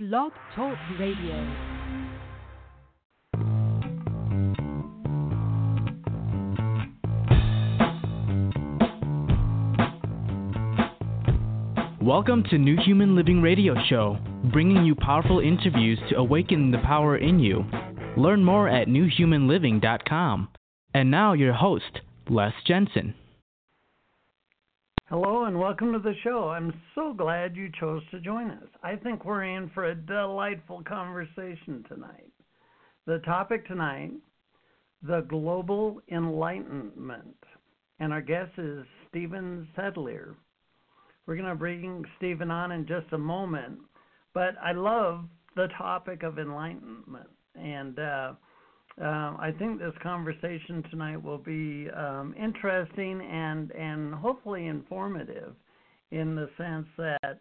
Blog Talk Radio. Welcome to New Human Living Radio Show, bringing you powerful interviews to awaken the power in you. Learn more at newhumanliving.com. And now, your host, Les Jensen. Hello and welcome to the show. I'm so glad you chose to join us. I think we're in for a delightful conversation tonight. The topic tonight, the global enlightenment. And our guest is Steven Sadleir. We're going to bring Steven on in just a moment, but I love the topic of enlightenment. And uh, uh, I think this conversation tonight will be um, interesting and and hopefully informative, in the sense that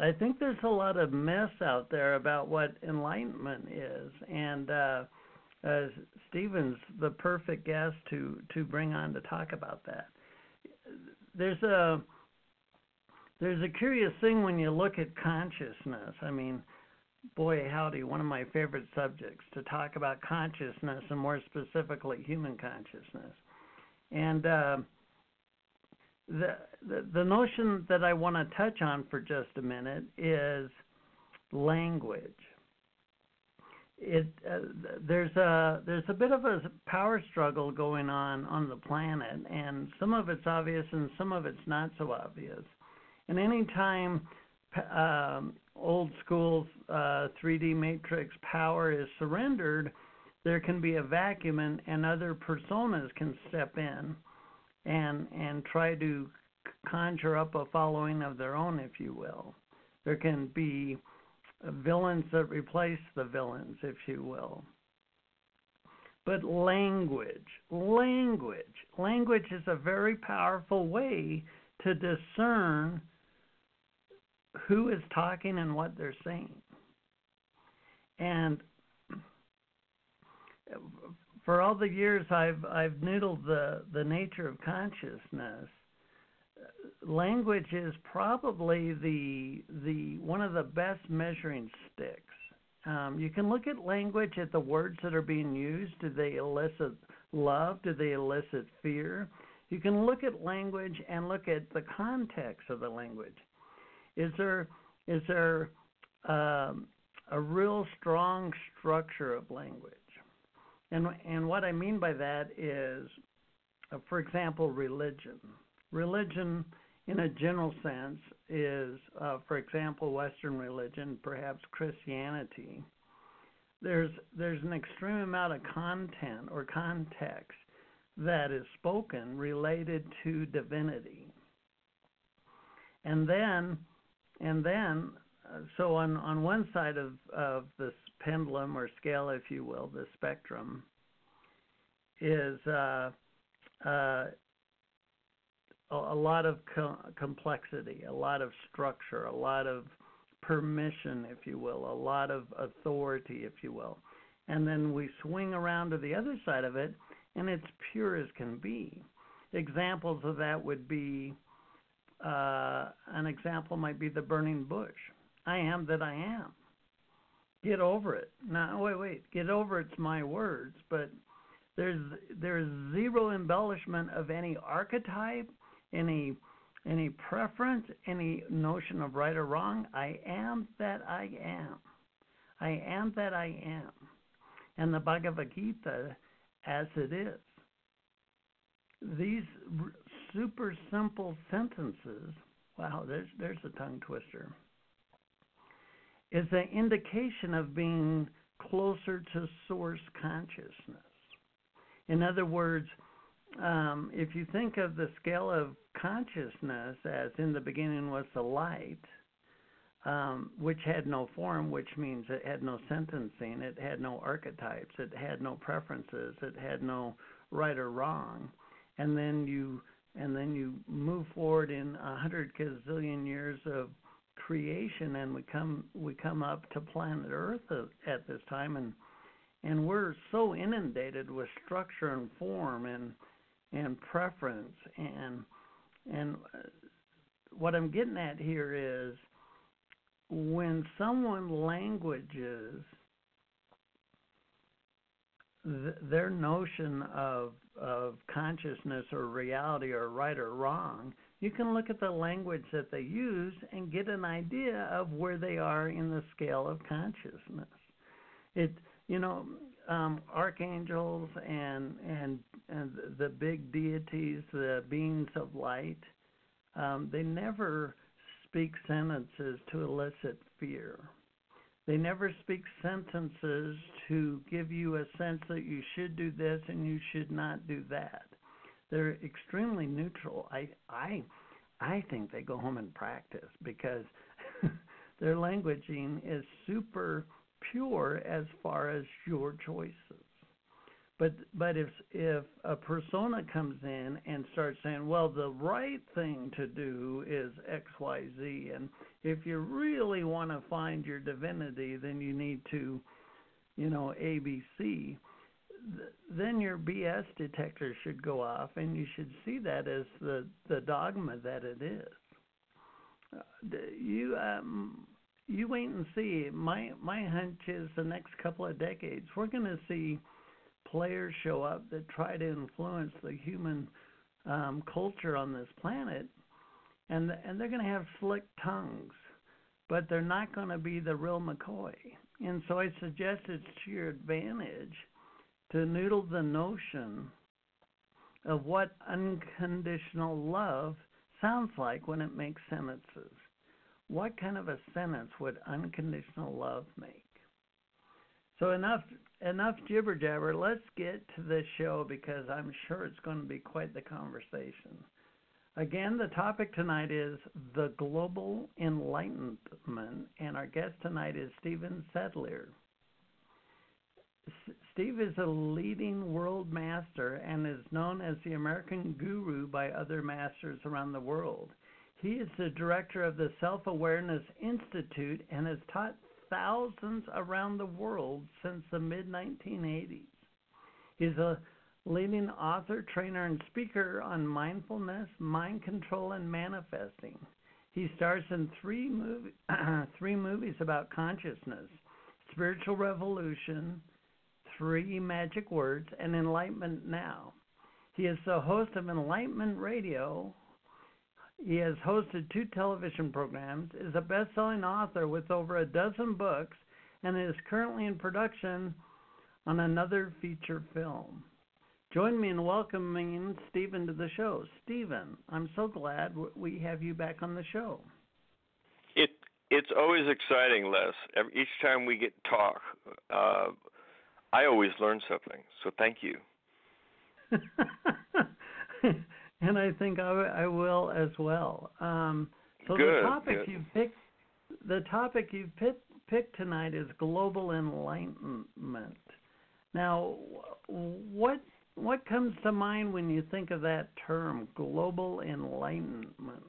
I think there's a lot of mess out there about what enlightenment is, and uh, uh, Steven's the perfect guest to to bring on to talk about that. There's a there's a curious thing when you look at consciousness. I mean, boy, howdy, one of my favorite subjects to talk about consciousness and more specifically human consciousness. And uh, the, the the notion that I want to touch on for just a minute is language. It uh, there's a there's a bit of a power struggle going on on the planet, and some of it's obvious and some of it's not so obvious. And anytime um, old school uh, 3D matrix power is surrendered, there can be a vacuum and, and other personas can step in and and try to conjure up a following of their own, if you will. There can be villains that replace the villains, if you will. But language, language, language is a very powerful way to discern who is talking and what they're saying. And for all the years I've I've noodled the the nature of consciousness, language is probably the the one of the best measuring sticks. Um, you can look at language at the words that are being used. Do they elicit love? Do they elicit fear? You can look at language and look at the context of the language. Is there is there um, a real strong structure of language? And and what I mean by that is, uh, for example, religion. Religion, in a general sense, is, uh, for example, Western religion, perhaps Christianity. There's there's an extreme amount of content or context that is spoken related to divinity. And then and then, uh, so on, on one side of, of this pendulum or scale, if you will, the spectrum, is uh, uh, a, lot of co- complexity, a lot of structure, a lot of permission, if you will, a lot of authority, if you will. And then we swing around to the other side of it, and it's pure as can be. Examples of that would be uh, an example might be the burning bush. I am that I am. Get over it. Now, wait, wait. Get over it's my words, but there's there's zero embellishment of any archetype, any any preference, any notion of right or wrong. I am that I am. I am that I am. And the Bhagavad Gita, as it is. These super simple sentences, wow, there's there's a tongue twister, is an indication of being closer to source consciousness. In other words, um, if you think of the scale of consciousness as in the beginning was the light, um, which had no form, which means it had no sentencing, it had no archetypes, it had no preferences, it had no right or wrong, and then you and then you move forward in a hundred gazillion years of creation, and we come we come up to planet Earth at this time, and and we're so inundated with structure and form and and preference and and uh, what I'm getting at here is when someone languages th- their notion of of consciousness or reality or right or wrong, you can look at the language that they use and get an idea of where they are in the scale of consciousness. It you know um, archangels and and and the big deities, the beings of light, um, they never speak sentences to elicit fear. They never speak sentences to give you a sense that you should do this and you should not do that. They're extremely neutral. I I I think they go home and practice because their languaging is super pure as far as your choices. But but if if a persona comes in and starts saying, well, the right thing to do is X Y Z, and if you really want to find your divinity, then you need to, you know, A B C. Then your BS detector should go off, and you should see that as the the dogma that it is. Uh, you um, you wait and see. My my hunch is the next couple of decades we're going to see players show up that try to influence the human um, culture on this planet, and and they're going to have slick tongues, but they're not going to be the real McCoy. And so I suggest it's to your advantage to noodle the notion of what unconditional love sounds like when it makes sentences. What kind of a sentence would unconditional love make? So enough enough jibber jabber. Let's get to the show because I'm sure it's going to be quite the conversation. Again, the topic tonight is the global enlightenment, and our guest tonight is Steven Sadleir. S- Steve is a leading world master and is known as the American guru by other masters around the world. He is the director of the Self Awareness Institute and has taught thousands around the world since the mid 1980s. He's a leading author, trainer, and speaker on mindfulness, mind control, and manifesting. He stars in three, movie, three movies about consciousness Spiritual Revolution, Three Magic Words, and Enlightenment Now. He is the host of Enlightenment Radio, he has hosted two television programs, is a best selling author with over a dozen books, and is currently in production on another feature film. Join me in welcoming Steven to the show. Steven, I'm so glad we have you back on the show. It it's always exciting, Les. Each time we get to talk, uh, I always learn something. So thank you. and I think I, I will as well. Um, so good, the topic good. you've picked, the topic you've picked, picked tonight is global enlightenment. Now, what what comes to mind when you think of that term, global enlightenment?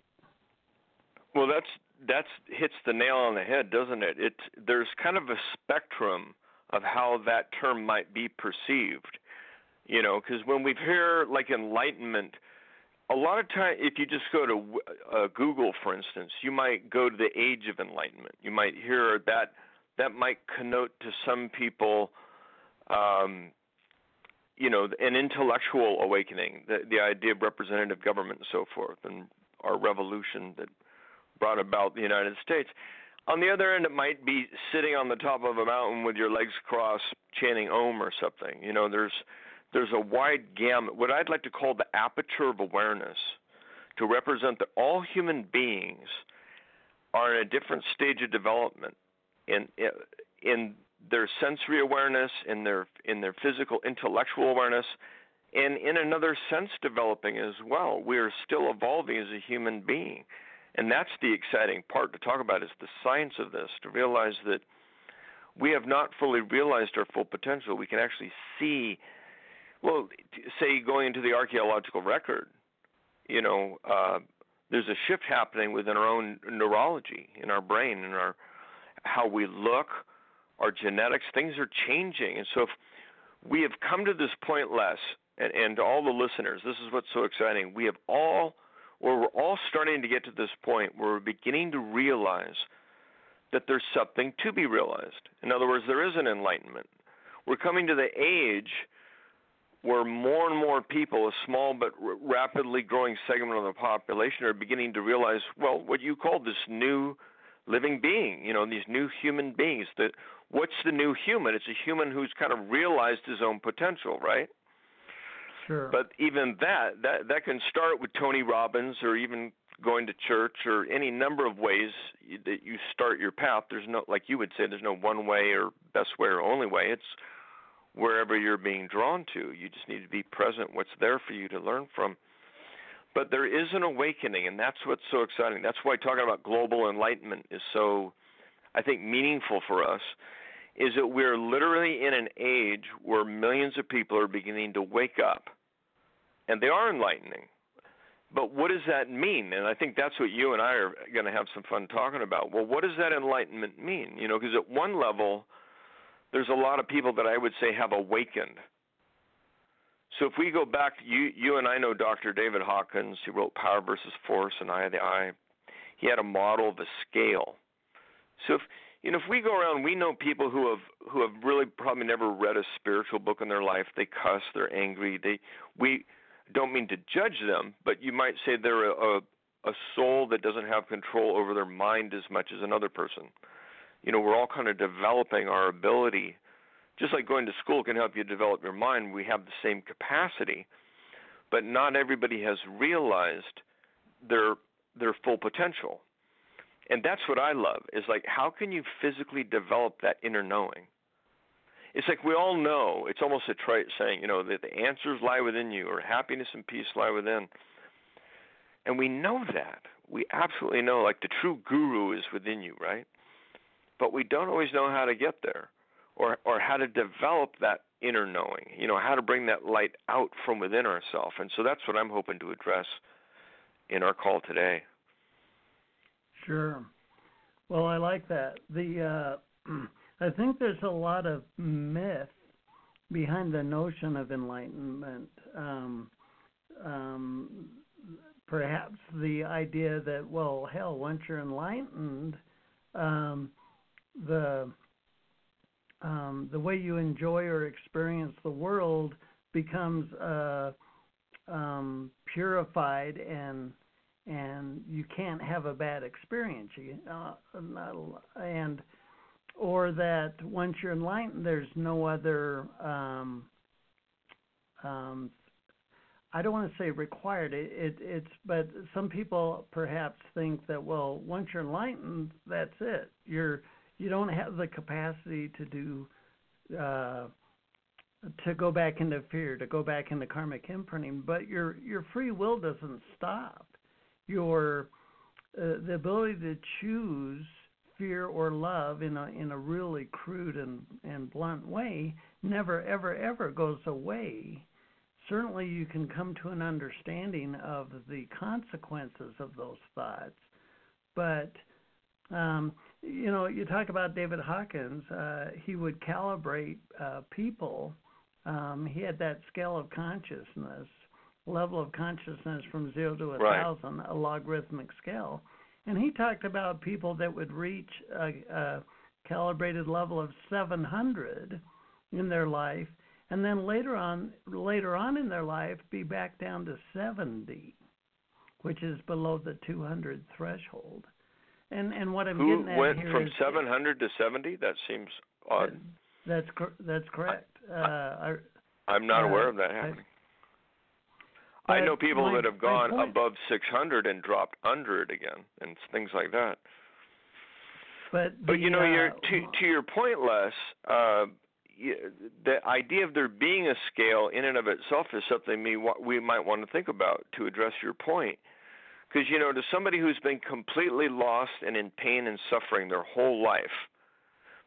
Well, that's that's hits the nail on the head, doesn't it? It's there's kind of a spectrum of how that term might be perceived. You know, because when we hear like enlightenment, a lot of time if you just go to uh, google for instance you might go to the age of enlightenment. You might hear that that might connote to some people um you know an intellectual awakening the the idea of representative government and so forth and our revolution that brought about the united states. On the other end it might be sitting on the top of a mountain with your legs crossed chanting om or something. You know there's there's a wide gamut, what I'd like to call the aperture of awareness, to represent that all human beings are in a different stage of development in in their sensory awareness, in their in their physical intellectual awareness, and in another sense developing as well. We are still evolving as a human being. And that's the exciting part to talk about is the science of this, to realize that we have not fully realized our full potential. We can actually see well, say going into the archaeological record, you know, uh, there's a shift happening within our own neurology, in our brain, in our how we look, our genetics. Things are changing, and so if we have come to this point, Les, and, and to all the listeners, this is what's so exciting. We have all, or we're all starting to get to this point where we're beginning to realize that there's something to be realized. In other words, there is an enlightenment. We're coming to the age where more and more people, a small but r- rapidly growing segment of the population, are beginning to realize, well, what you call this new living being, you know, these new human beings. That what's the new human? It's a human who's kind of realized his own potential, right? Sure. But even that, that that can start with Tony Robbins, or even going to church, or any number of ways that you start your path. There's no, like you would say, there's no one way or best way or only way. It's wherever you're being drawn to. You just need to be present, what's there for you to learn from. But there is an awakening, and that's what's so exciting. That's why talking about global enlightenment is so, I think, meaningful for us. Is that we're literally in an age where millions of people are beginning to wake up, and they are enlightening. But what does that mean? And I think that's what you and I are going to have some fun talking about. Well, what does that enlightenment mean? You know, because at one level, there's a lot of people that I would say have awakened. So if we go back, you you and I know Dr. David Hawkins. He wrote Power versus Force and Eye of the I. He had a model of a scale. So if you know if we go around, we know people who have who have really probably never read a spiritual book in their life. They cuss, they're angry. They we don't mean to judge them, but you might say they're a, a a soul that doesn't have control over their mind as much as another person you know we're all kind of developing our ability just like going to school can help you develop your mind we have the same capacity but not everybody has realized their their full potential. And that's what i love is like how can you physically develop that inner knowing? It's like we all know it's almost a trite saying you know that the answers lie within you or happiness and peace lie within. And we know that. We absolutely know like the true guru is within you right but we don't always know how to get there or or how to develop that inner knowing you know how to bring that light out from within ourselves and so that's what i'm hoping to address in our call today. Sure. Well i like that. The uh i think there's a lot of myth behind the notion of enlightenment. Um um perhaps the idea that well hell once you're enlightened um the um, the way you enjoy or experience the world becomes uh, um, purified and and you can't have a bad experience. You, uh, and or that once you're enlightened, there's no other. Um, um, I don't want to say required. It, it, it's but some people perhaps think that well, once you're enlightened, that's it. You're you don't have the capacity to do uh, to go back into fear, to go back into karmic imprinting. But your your free will doesn't stop. Your uh, the ability to choose fear or love in a in a really crude and and blunt way never ever ever goes away. Certainly, you can come to an understanding of the consequences of those thoughts, but um, you know, you talk about David Hawkins. Uh, he would calibrate uh, people. Um, he had that scale of consciousness, level of consciousness from zero to a right. thousand, a logarithmic scale. And he talked about people that would reach a, a calibrated level of 700 in their life, and then later on, later on in their life, be back down to 70, which is below the 200 threshold. And and what I'm Who getting at went here from is 700 to 70? That seems odd. That's cor- that's correct. Uh, I, I'm not uh, aware of that happening. I, but know people my- that have gone point- above 600 and dropped under it again, and things like that. But But you know, your uh, to to your point, Les. Uh, the idea of there being a scale in and of itself is something we we might want to think about to address your point. Because you know, to somebody who's been completely lost and in pain and suffering their whole life,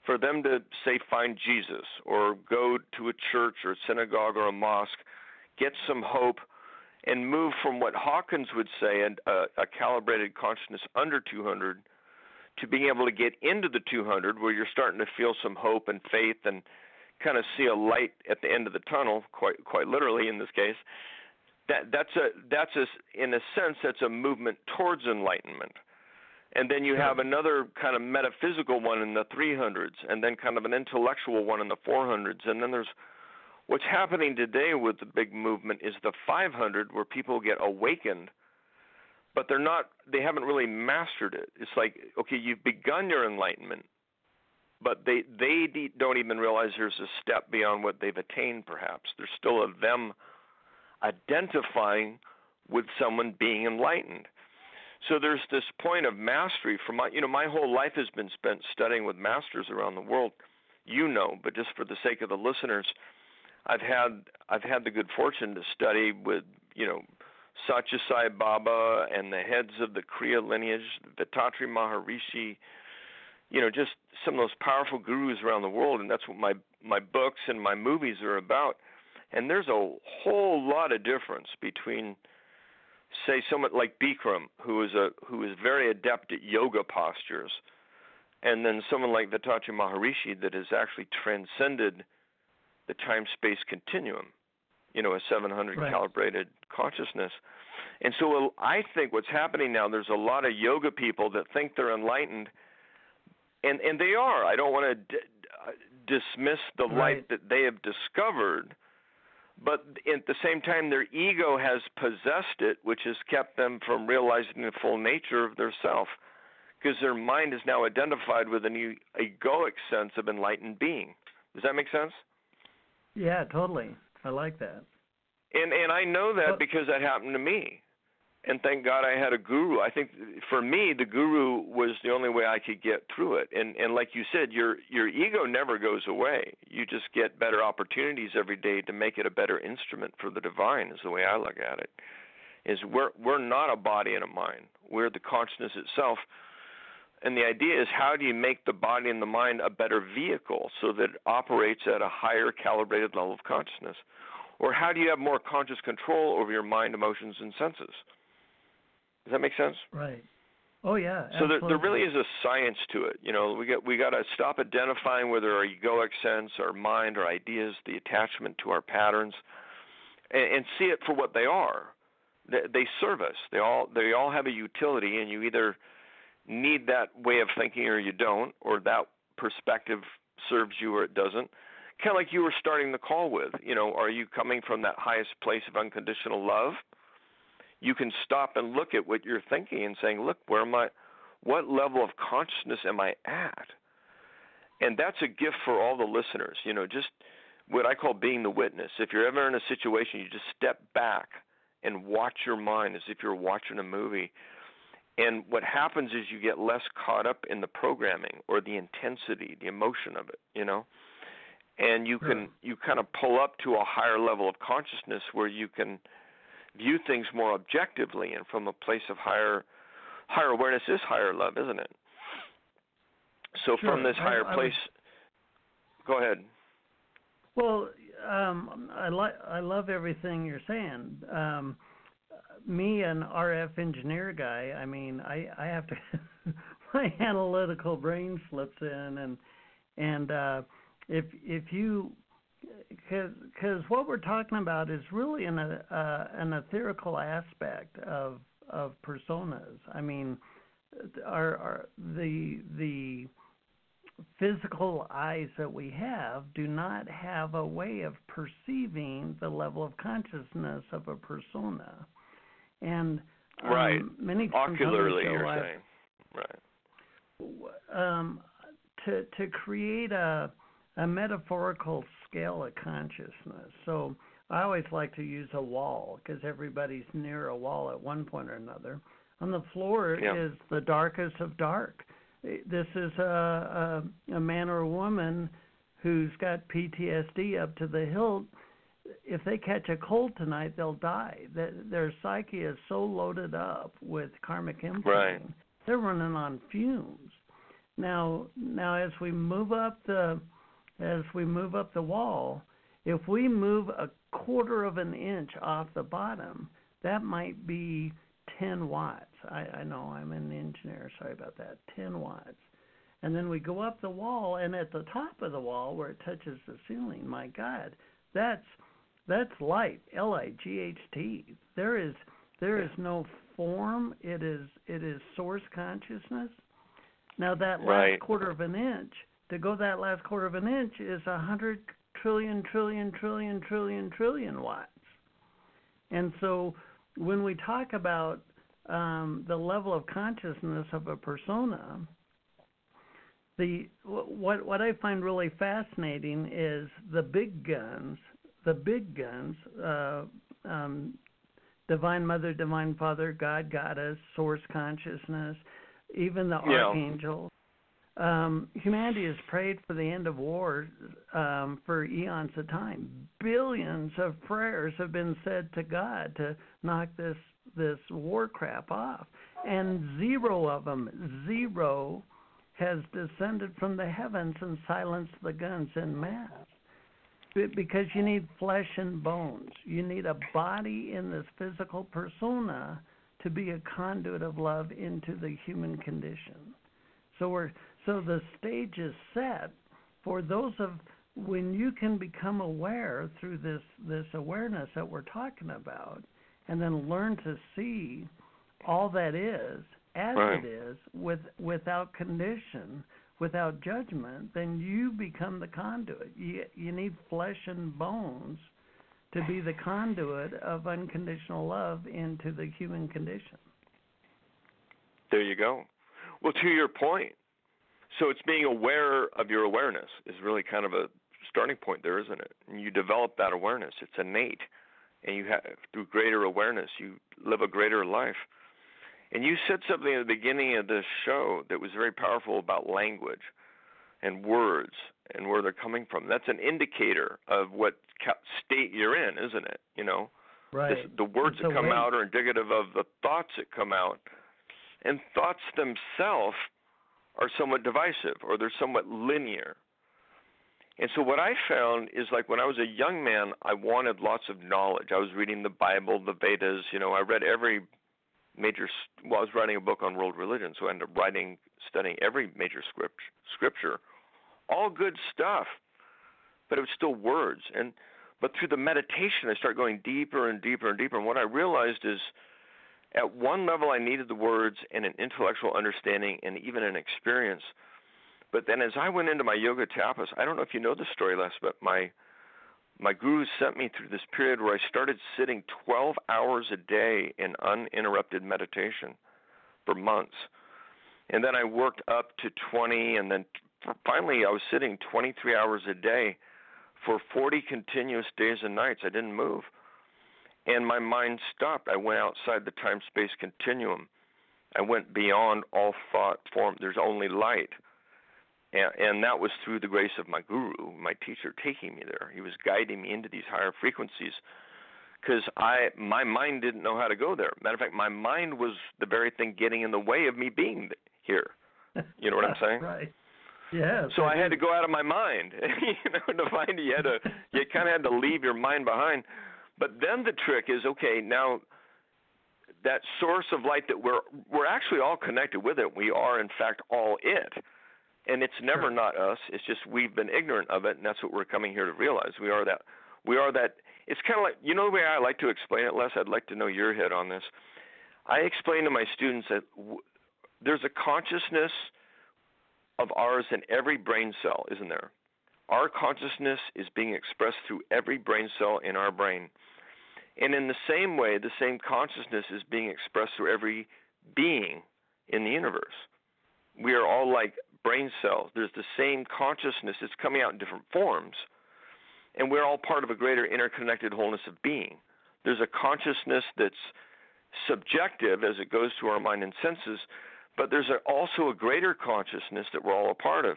for them to say find Jesus or go to a church or a synagogue or a mosque, get some hope, and move from what Hawkins would say and a, a calibrated consciousness under 200 to being able to get into the 200 where you're starting to feel some hope and faith and kind of see a light at the end of the tunnel quite quite literally in this case that that's a that's a in a sense that's a movement towards enlightenment. And then you have another kind of metaphysical one in the 300s, and then kind of an intellectual one in the 400s, and then there's what's happening today with the big movement is the 500 where people get awakened but they're not they haven't really mastered it. It's like okay you've begun your enlightenment but they they de- don't even realize there's a step beyond what they've attained perhaps. There's still a them identifying with someone being enlightened so there's this point of mastery for my you know my whole life has been spent studying with masters around the world you know but just for the sake of the listeners I've had I've had the good fortune to study with you know Sathya Sai Baba and the heads of the Kriya lineage, Vethathiri Maharishi, you know, just some of those powerful gurus around the world, and that's what my my books and my movies are about. And there's a whole lot of difference between, say, someone like Bikram, who is a who is very adept at yoga postures, and then someone like Vethathiri Maharishi that has actually transcended the time space continuum, you know, a 700 Right. calibrated consciousness. And so I think what's happening now, there's a lot of yoga people that think they're enlightened, and and they are. I don't want to d- uh, dismiss the Right. light that they have discovered, but at the same time, their ego has possessed it, which has kept them from realizing the full nature of their self, because their mind is now identified with an e- egoic sense of enlightened being. Does that make sense? Yeah, totally. I like that. And and I know that because that happened to me. And thank God I had a guru. I think for me the guru was the only way I could get through it. And and like you said, your your ego never goes away. You just get better opportunities every day to make it a better instrument for the divine is the way I look at it. Is we're we're not a body and a mind. We're the consciousness itself. And the idea is how do you make the body and the mind a better vehicle so that it operates at a higher calibrated level of consciousness? Or how do you have more conscious control over your mind, emotions, and senses? Does that make sense? Right. Oh yeah. So there, there really is a science to it. You know, we got we got to stop identifying whether our egoic sense, our mind, our ideas, the attachment to our patterns, and, and see it for what they are. They, they serve us. They all they all have a utility, and you either need that way of thinking or you don't, or that perspective serves you or it doesn't. Kind of like you were starting the call with. You know, are you coming from that highest place of unconditional love? You can stop and look at what you're thinking and saying, look, where am I? What level of consciousness am I at? And that's a gift for all the listeners. You know, just what I call being the witness. If you're ever in a situation, you just step back and watch your mind as if you're watching a movie. And what happens is you get less caught up in the programming or the intensity, the emotion of it, you know? And you can you kind of pull up to a higher level of consciousness where you can view things more objectively and from a place of higher higher awareness is higher love, isn't it? So Sure. from this higher I place go ahead. Well, um, I like I love everything you're saying. Um, me, an RF engineer guy, I mean, I I have to my analytical brain slips in, and and uh, if if you because what we're talking about is really an uh, an etherical aspect of of personas. I mean, our, our the the physical eyes that we have do not have a way of perceiving the level of consciousness of a persona. And um, Right. many times on the Ocularly you're saying. Right. um, to to create a a metaphorical scale of consciousness. So I always like to use a wall because everybody's near a wall at one point or another. On the floor Yeah. is the darkest of dark. This is a, a a man or a woman who's got PTSD up to the hilt. If they catch a cold tonight, they'll die. Their, their psyche is so loaded up with karmic imprinting. They're running on fumes. Now, now as we move up the as we move up the wall, if we move a quarter of an inch off the bottom, that might be 10 watts. I, I know I'm an engineer, sorry about that. 10 watts. And then we go up the wall, and at the top of the wall where it touches the ceiling, my God, that's that's light, L I G H T. There is there is no form. It is it is source consciousness. Now that last Right. quarter of an inch, to go that last quarter of an inch is a hundred trillion trillion trillion trillion trillion watts. And so when we talk about um, the level of consciousness of a persona, the what what I find really fascinating is the big guns, the big guns, uh, um, divine mother, divine father, God, goddess, source consciousness, even the Yeah. archangels. Um, humanity has prayed for the end of war um, for eons of time. Billions of prayers have been said to God to knock this this war crap off, and zero of them, zero, has descended from the heavens and silenced the guns in mass. Because you need flesh and bones. You need a body in this physical persona to be a conduit of love into the human condition. So we're so the stage is set for those of when you can become aware through this this awareness that we're talking about and then learn to see all that is as Right. it is with without condition without judgment then you become the conduit you you need flesh and bones to be the conduit of unconditional love into the human condition There you go. Well, to your point, so it's being aware of your awareness is really kind of a starting point there, isn't it? And you develop that awareness. It's innate, and you have through greater awareness, you live a greater life. And you said something at the beginning of this show that was very powerful about language and words and where they're coming from. That's an indicator of what state you're in, isn't it? You know, right this, the words that come weight. out are indicative of the thoughts that come out. And thoughts themselves are somewhat divisive or they're somewhat linear. And so what I found is like when I was a young man, I wanted lots of knowledge. I was reading the Bible, the Vedas, you know, I read every major well, I was writing a book on world religion, so I ended up writing studying every major script, scripture. All good stuff. But it was still words and but through the meditation I started going deeper and deeper and deeper and what I realized is at one level I needed the words and an intellectual understanding and even an experience. But then as I went into my yoga tapas, I don't know if you know the story Les, but my my guru sent me through this period where I started sitting 12 hours a day in uninterrupted meditation for months. And then I worked up to 20 and then finally I was sitting 23 hours a day for 40 continuous days and nights. I didn't move. And my mind stopped. I went outside the time space continuum. I went beyond all thought form. There's only light. And, and that was through the grace of my guru, my teacher, taking me there. He was guiding me into these higher frequencies because I my mind didn't know how to go there. Matter of fact, my mind was the very thing getting in the way of me being here. You know what I'm saying? right yes So I had to go out of my mind, you know, to find you had to you kind of had to leave your mind behind. But then the trick is okay, now that source of light that we're we're actually all connected with it. We are in fact all it. And it's never Sure. not us. It's just we've been ignorant of it and that's what we're coming here to realize. We are that we are that it's kind of like you know the way I like to explain it, Les. I'd like to know your head on this. I explain to my students that w- there's a consciousness of ours in every brain cell, isn't there? Our consciousness is being expressed through every brain cell in our brain. And in the same way, the same consciousness is being expressed through every being in the universe. We are all like brain cells. There's the same consciousness. It's coming out in different forms. And we're all part of a greater interconnected wholeness of being. There's a consciousness that's subjective as it goes through our mind and senses, but there's also a greater consciousness that we're all a part of.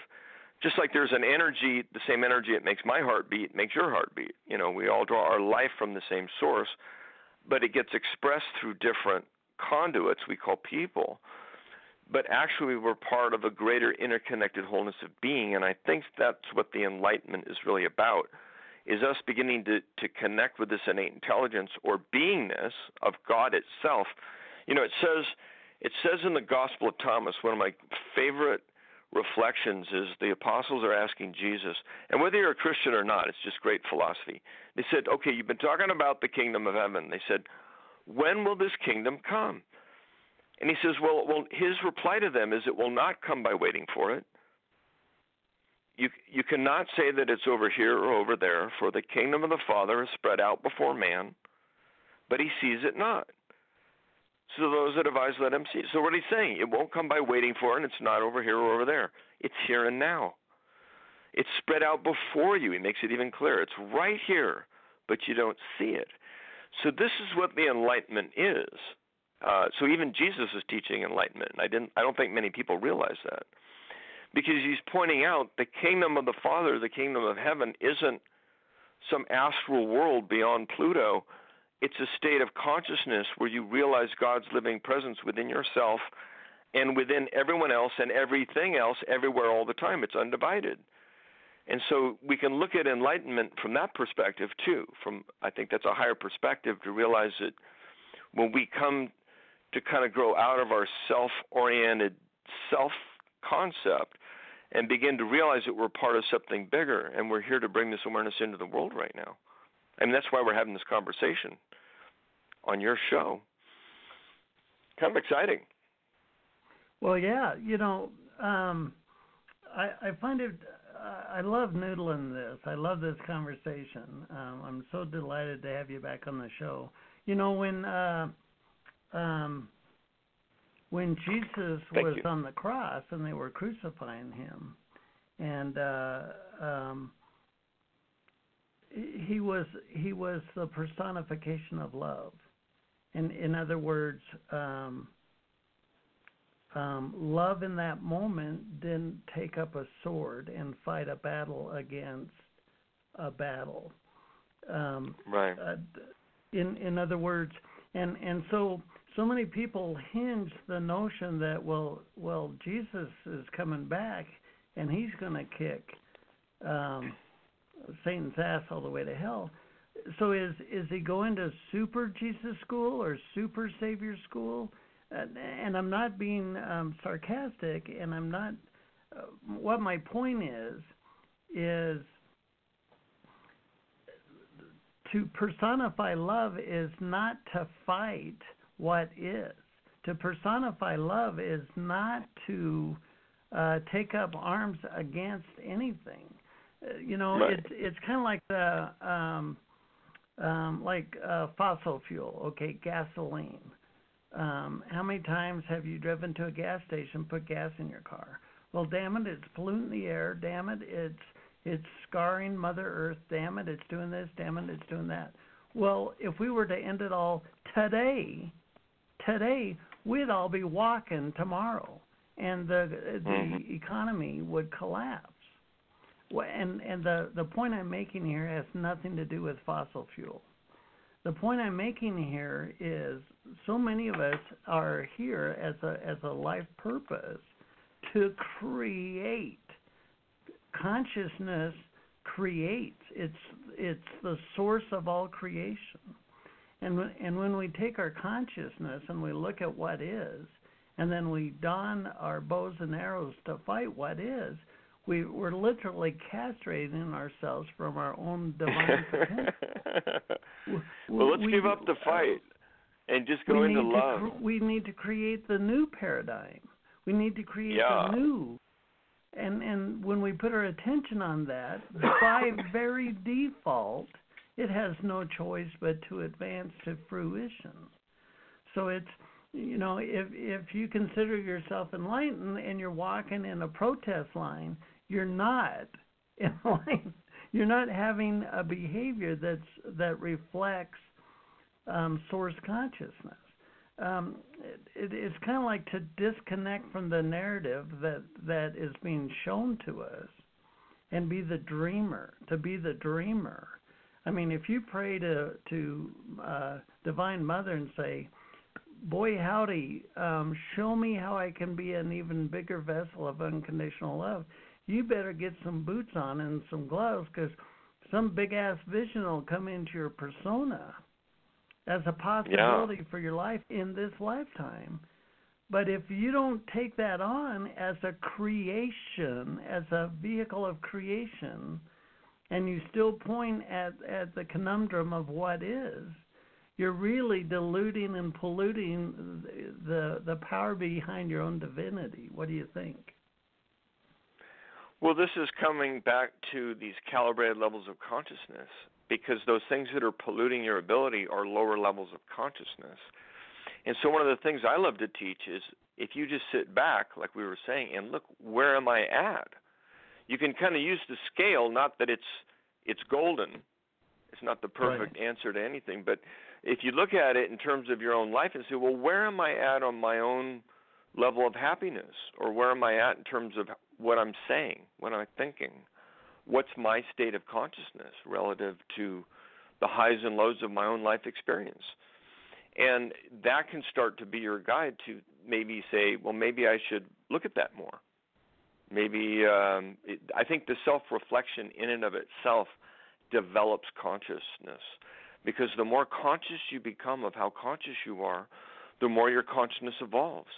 Just like there's an energy, the same energy that makes my heart beat makes your heart beat. You know, we all draw our life from the same source, but it gets expressed through different conduits we call people. But actually, we're part of a greater interconnected wholeness of being, and I think that's what the enlightenment is really about is us beginning to, to connect with this innate intelligence or beingness of God itself. You know, it says it says in the Gospel of Thomas, one of my favorite reflections is the apostles are asking Jesus, and whether you're a Christian or not, it's just great philosophy. They said, Okay, you've been talking about the kingdom of heaven. They said, When will this kingdom come? And he says, well, well, his reply to them is, it will not come by waiting for it. You you cannot say that it's over here or over there, for the kingdom of the Father is spread out before man, but he sees it not. So those that have eyes, let him see. So what he's saying, it won't come by waiting for it, and it's not over here or over there. It's here and now. It's spread out before you. He makes it even clearer. It's right here, but you don't see it. So this is what the enlightenment is. Uh, so even Jesus is teaching enlightenment. I didn't. I don't think many people realize that, because he's pointing out the kingdom of the Father, the kingdom of heaven, isn't some astral world beyond Pluto. It's a state of consciousness where you realize God's living presence within yourself and within everyone else and everything else everywhere all the time. It's undivided. And so we can look at enlightenment from that perspective too. From I think that's a higher perspective to realize that when we come to kind of grow out of our self-oriented self concept and begin to realize that we're part of something bigger and we're here to bring this awareness into the world right now. I mean that's why we're having this conversation on your show. Kind of exciting. Well, yeah, you know, um, I, I find it I love noodling this. I love this conversation. Um, I'm so delighted to have you back on the show. You know when uh, um, when Jesus Thank was you. on the cross and they were crucifying him, and uh, um, he was he was the personification of love. In in other words. Um, um, love in that moment didn't take up a sword and fight a battle against a battle. Um, Right. uh, in in other words, and and so so many people hinge the notion that well well Jesus is coming back and he's going to kick um, Satan's ass all the way to hell. So is is he going to super Jesus school or super Savior school? Uh, and I'm not being um, sarcastic, and I'm not. Uh, what my point is is to personify love is not to fight what is. To personify love is not to uh, take up arms against anything. Uh, you know, Right. it's it's kind of like the um, um, like uh, fossil fuel. Okay, gasoline. Um, how many times have you driven to a gas station, put gas in your car? Well, damn it, it's polluting the air. Damn it, it's it's scarring Mother Earth. Damn it, it's doing this. Damn it, it's doing that. Well, if we were to end it all today, today we'd all be walking tomorrow, and the the Mhm. economy would collapse. And and the the point I'm making here has nothing to do with fossil fuel. The point I'm making here is so many of us are here as a as a life purpose to create. Consciousness creates. It's it's the source of all creation. And and when we take our consciousness and we look at what is, and then we don our bows and arrows to fight what is, we we're literally castrating ourselves from our own divine potential. Well, let's we- give up the fight and just go into love. Cr- we need to create the new paradigm. We need to create Yeah. the new. And and when we put our attention on that, by very default, it has no choice but to advance to fruition. So it's you know if if you consider yourself enlightened and you're walking in a protest line, you're not enlightened. You're not having a behavior that's that reflects um, source consciousness. Um, it, it's kind of like to disconnect from the narrative that that is being shown to us, and be the dreamer. To be the dreamer. I mean, if you pray to to uh, Divine Mother and say, "Boy, howdy, um, show me how I can be an even bigger vessel of unconditional love," you better get some boots on and some gloves because some big ass vision will come into your persona as a possibility for your life in this lifetime. But if you don't take that on as a creation, as a vehicle of creation, and you still point at, at the conundrum of what is, you're really diluting and polluting the the power behind your own divinity. What do you think? Well, this is coming back to these calibrated levels of consciousness because those things that are polluting your ability are lower levels of consciousness. And so, one of the things I love to teach is if you just sit back, like we were saying, and look, where am I at? You can kind of use the scale, not that it's it's golden, it's not the perfect right. answer to anything, but if you look at it in terms of your own life and say, well, where am I at on my own level of happiness, or where am I at in terms of what I'm saying, what I'm thinking? What's my state of consciousness relative to the highs and lows of my own life experience? And that can start to be your guide to maybe say, well, maybe I should look at that more. Maybe um, it, I think the self reflection in and of itself develops consciousness because the more conscious you become of how conscious you are, the more your consciousness evolves.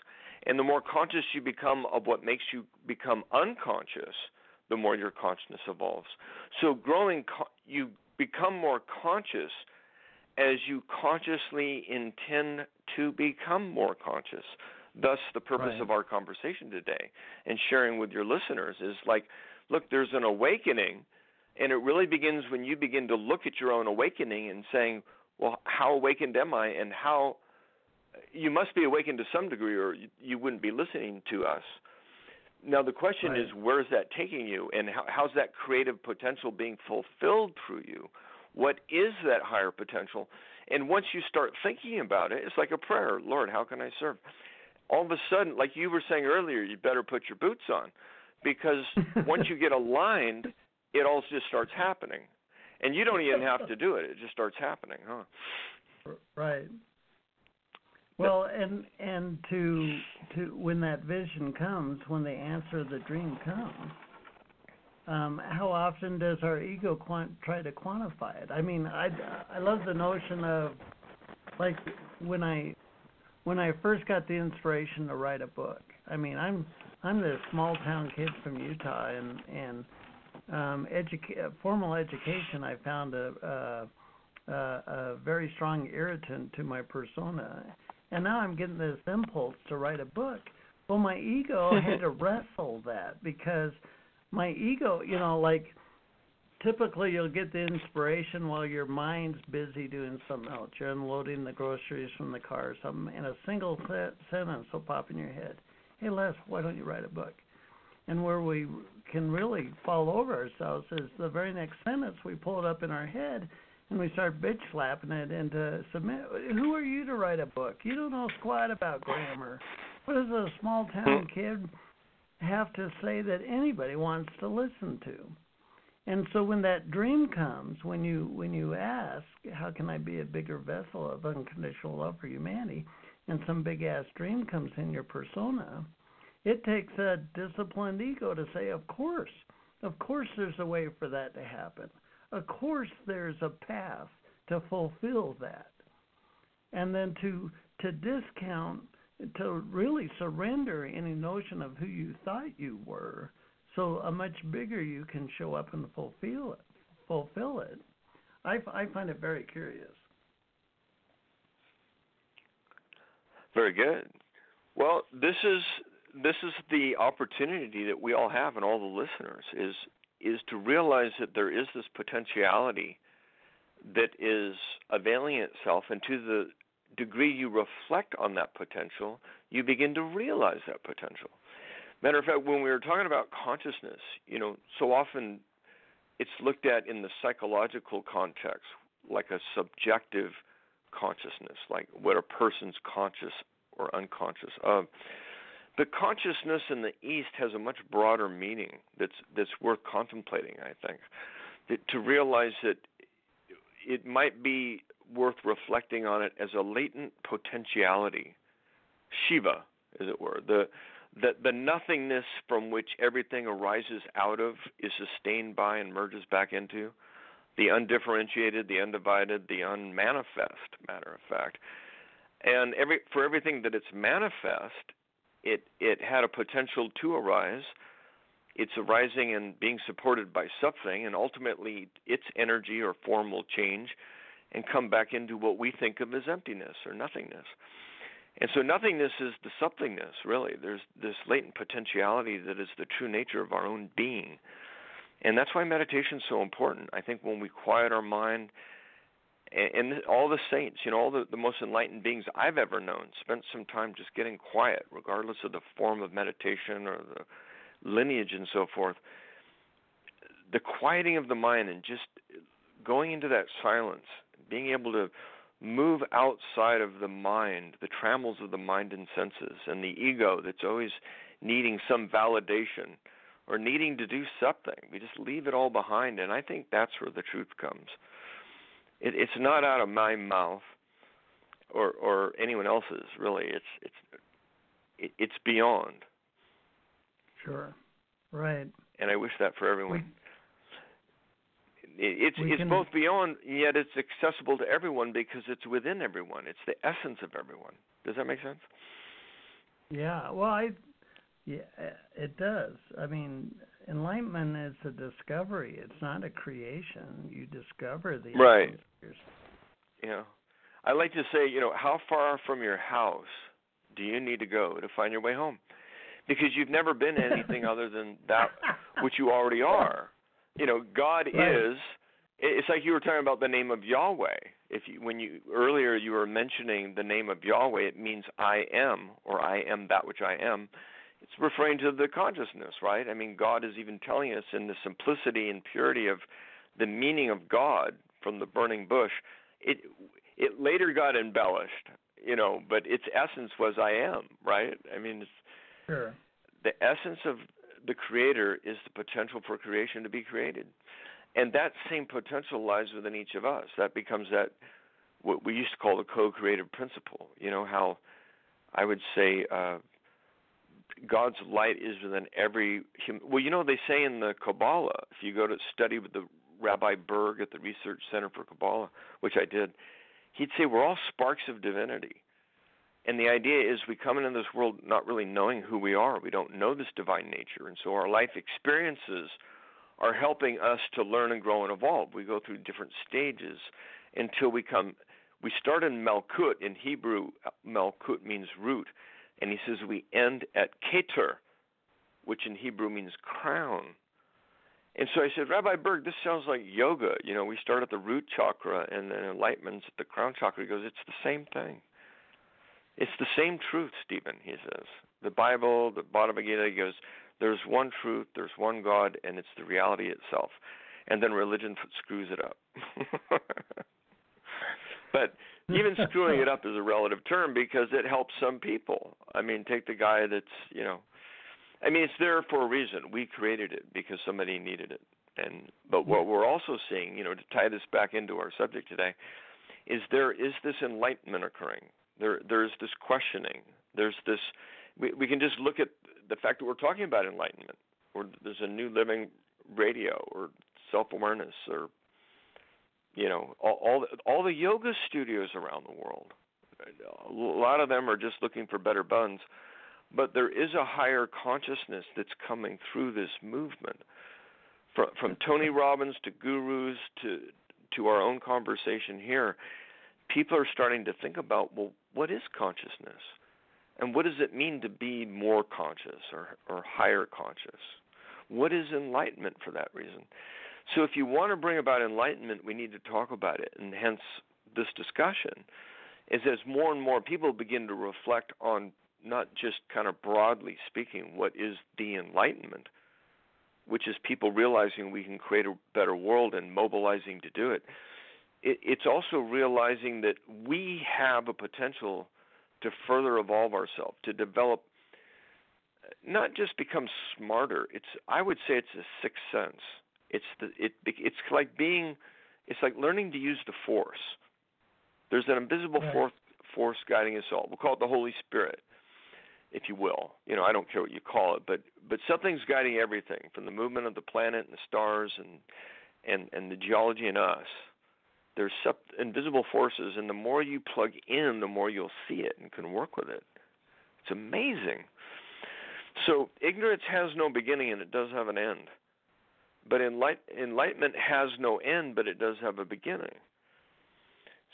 And the more conscious you become of what makes you become unconscious, the more your consciousness evolves. So growing you become more conscious as you consciously intend to become more conscious. Thus, the purpose right. of our conversation today and sharing with your listeners is like, look, there's an awakening, and it really begins when you begin to look at your own awakening and saying, well, how awakened am I, and how you must be awakened to some degree, or you wouldn't be listening to us. Now the question right. is, where is that taking you, and how, how's that creative potential being fulfilled through you? What is that higher potential? And once you start thinking about it, it's like a prayer. Lord, how can I serve? All of a sudden, like you were saying earlier, you better put your boots on, because once you get aligned, it all just starts happening, and you don't even have to do it. It just starts happening, huh? Right. Well, and and to to when that vision comes, when the answer of the dream comes, um, how often does our ego quant- try to quantify it? I mean, I I love the notion of like when I when I first got the inspiration to write a book. I mean, I'm I'm this small town kid from Utah, and and um, educa- formal education I found a, a, a, a very strong irritant to my persona and now I'm getting this impulse to write a book. Well, my ego had to wrestle that because my ego, you know, like typically you'll get the inspiration while your mind's busy doing something else. You're unloading the groceries from the car or something, and a single sentence will pop in your head. Hey, Les, why don't you write a book? And where we can really fall over ourselves is the very next sentence we pull it up in our head and we start bitch slapping it into submit. Who are you to write a book? You don't know squat about grammar. What does a small town hmm. kid have to say that anybody wants to listen to? And so when that dream comes, when you when you ask, how can I be a bigger vessel of unconditional love for humanity, and some big ass dream comes in your persona, it takes a disciplined ego to say, of course, of course, there's a way for that to happen of course there's a path to fulfill that. And then to to discount to really surrender any notion of who you thought you were so a much bigger you can show up and fulfill it fulfill it. I, I find it very curious. Very good. Well this is this is the opportunity that we all have and all the listeners is is to realize that there is this potentiality that is availing itself, and to the degree you reflect on that potential, you begin to realize that potential. Matter of fact, when we were talking about consciousness, you know, so often it's looked at in the psychological context, like a subjective consciousness, like what a person's conscious or unconscious of. The consciousness in the East has a much broader meaning that's that's worth contemplating. I think that to realize that it might be worth reflecting on it as a latent potentiality, Shiva, as it were, the the, the nothingness from which everything arises out of is sustained by and merges back into, the undifferentiated, the undivided, the unmanifest, matter of fact. And every for everything that it's manifest, it it had a potential to arise. It's arising and being supported by something, and ultimately its energy or form will change, and come back into what we think of as emptiness or nothingness. And so nothingness is the somethingness, really. There's this latent potentiality that is the true nature of our own being. And that's why meditation is so important. I think when we quiet our mind, and, all the saints, you know, all the, the most enlightened beings I've ever known spent some time just getting quiet, regardless of the form of meditation or the lineage and so forth. The quieting of the mind and just going into that silence, being able to move outside of the mind, the trammels of the mind and senses, and the ego that's always needing some validation or needing to do something. We just leave it all behind, and I think that's where the truth comes. It, it's not out of my mouth or or anyone else's. Really, it's it's it, it's beyond. Sure. Right. And I wish that for everyone. We, it's we it's can, both beyond yet it's accessible to everyone because it's within everyone. It's the essence of everyone. Does that make sense? Yeah. Well, I yeah, it does. I mean, enlightenment is a discovery. It's not a creation. You discover the right. Yeah. I like to say, you know, how far from your house do you need to go to find your way home? Because you've never been anything other than that which you already are. You know, God right. is. It's like you were talking about the name of Yahweh. If you, when you earlier you were mentioning the name of Yahweh, it means I am, or I am that which I am. It's referring to the consciousness, right? I mean, God is even telling us in the simplicity and purity of the meaning of God from the burning bush. It it later got embellished, you know, but its essence was I am, right? I mean, it's, sure. The essence of the creator is the potential for creation to be created. And that same potential lies within each of us. That becomes that what we used to call the co-creative principle. You know how I would say uh, God's light is within every human. Well, you know they say in the Kabbalah, if you go to study with the Rabbi Berg at the Research Center for Kabbalah, which I did, he'd say we're all sparks of divinity. And the idea is we come into this world not really knowing who we are. We don't know this divine nature. And so our life experiences are helping us to learn and grow and evolve. We go through different stages until we come. We start in Malkut. In Hebrew, Malkut means root. And he says we end at Keter, which in Hebrew means crown. And so I said, Rabbi Berg, this sounds like yoga. You know, we start at the root chakra and then enlightenment's at the crown chakra. He goes, it's the same thing. It's the same truth, Steven, he says. The Bible, the Bhagavad Gita, he goes, there's one truth, there's one God, and it's the reality itself. And then religion screws it up. even screwing it up is a relative term because it helps some people. I mean, take the guy that's, you know, I mean, it's there for a reason. We created it because somebody needed it. And but what we're also seeing, you know, to tie this back into our subject today, is there is this enlightenment occurring. There there's this questioning. There's this we we can just look at the fact that we're talking about enlightenment, or there's a new living radio, or self awareness, or you know, all all the, all the yoga studios around the world. A lot of them are just looking for better buns, but there is a higher consciousness that's coming through this movement. From, from Tony Robbins to gurus to to our own conversation here, people are starting to think about well, what is consciousness, and what does it mean to be more conscious or or higher conscious? What is enlightenment for that reason? So if you want to bring about enlightenment, we need to talk about it, and hence this discussion is as more and more people begin to reflect on not just kind of broadly speaking what is the enlightenment, which is people realizing we can create a better world and mobilizing to do it. it it's also realizing that we have a potential to further evolve ourselves, to develop not just become smarter. It's I would say it's a sixth sense it's the it it's like being it's like learning to use the force. There's an invisible right. force force guiding us all. We'll call it the Holy Spirit, if you will. You know, I don't care what you call it, but but something's guiding everything from the movement of the planet and the stars and and and the geology in us. There's sub- invisible forces, and the more you plug in, the more you'll see it and can work with it. It's amazing. So ignorance has no beginning, and it does have an end. But enlight- enlightenment has no end, but it does have a beginning.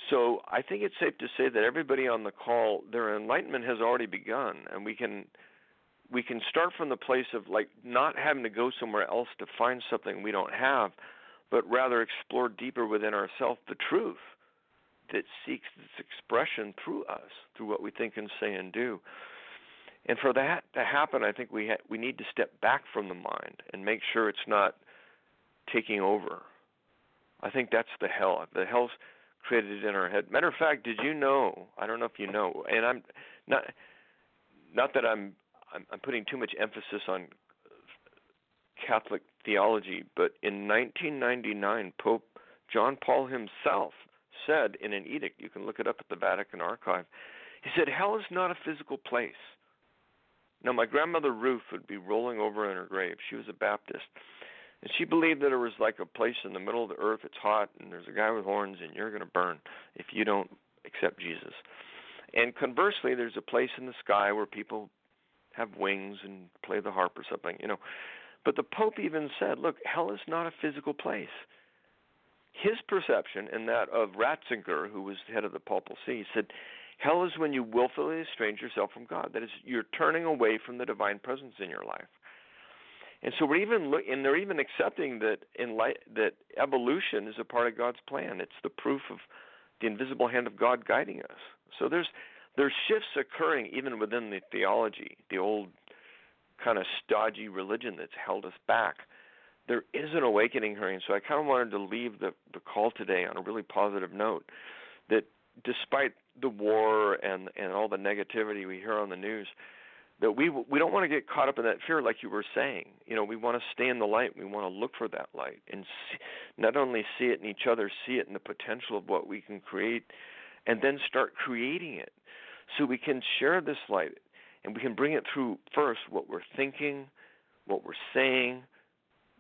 So I think it's safe to say that everybody on the call, their enlightenment has already begun, and we can we can start from the place of like not having to go somewhere else to find something we don't have, but rather explore deeper within ourselves the truth that seeks its expression through us, through what we think and say and do. And for that to happen, I think we ha- we need to step back from the mind and make sure it's not taking over. I think that's the hell. The hell's created in our head. Matter of fact, did you know? I don't know if you know, and I'm not not that I'm I'm, I'm putting too much emphasis on Catholic theology, but in 1999, Pope John Paul himself said in an edict, you can look it up at the Vatican archive, he said, Hell is not a physical place. Now, my grandmother Ruth would be rolling over in her grave. She was a Baptist. And she believed that it was like a place in the middle of the earth, it's hot, and there's a guy with horns, and you're going to burn if you don't accept Jesus. And conversely, there's a place in the sky where people have wings and play the harp or something, you know. But the Pope even said, look, hell is not a physical place. His perception and that of Ratzinger, who was head of the Papal See, said, hell is when you willfully estrange yourself from God. That is, you're turning away from the divine presence in your life. And so we're even look, and they're even accepting that in light, that evolution is a part of God's plan. It's the proof of the invisible hand of God guiding us. So there's there's shifts occurring even within the theology, the old kind of stodgy religion that's held us back. There is an awakening here, and so I kind of wanted to leave the the call today on a really positive note. That despite the war and and all the negativity we hear on the news, that we we don't want to get caught up in that fear, like you were saying. You know, we want to stay in the light. We want to look for that light and see, not only see it in each other, see it in the potential of what we can create, and then start creating it so we can share this light and we can bring it through first what we're thinking, what we're saying,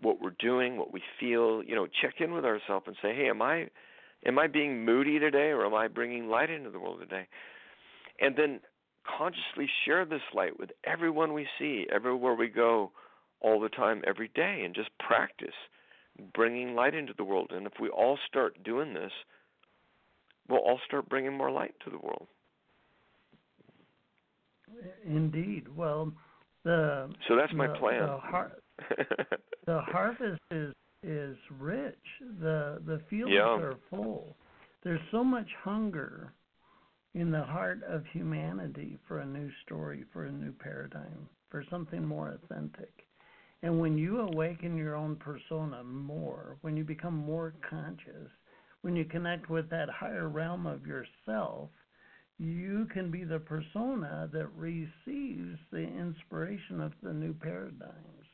what we're doing, what we feel. You know, check in with ourselves and say, "Hey, am I am I being moody today, or am I bringing light into the world today?" And then consciously share this light with everyone we see, everywhere we go, all the time, every day, and just practice bringing light into the world. And if we all start doing this, we'll all start bringing more light to the world. Indeed. Well, the so that's my the, plan. The, har- the harvest is is rich. The the fields yeah. are full. There's so much hunger in the heart of humanity for a new story, for a new paradigm, for something more authentic. And when you awaken your own persona more, when you become more conscious, when you connect with that higher realm of yourself, you can be the persona that receives the inspiration of the new paradigms.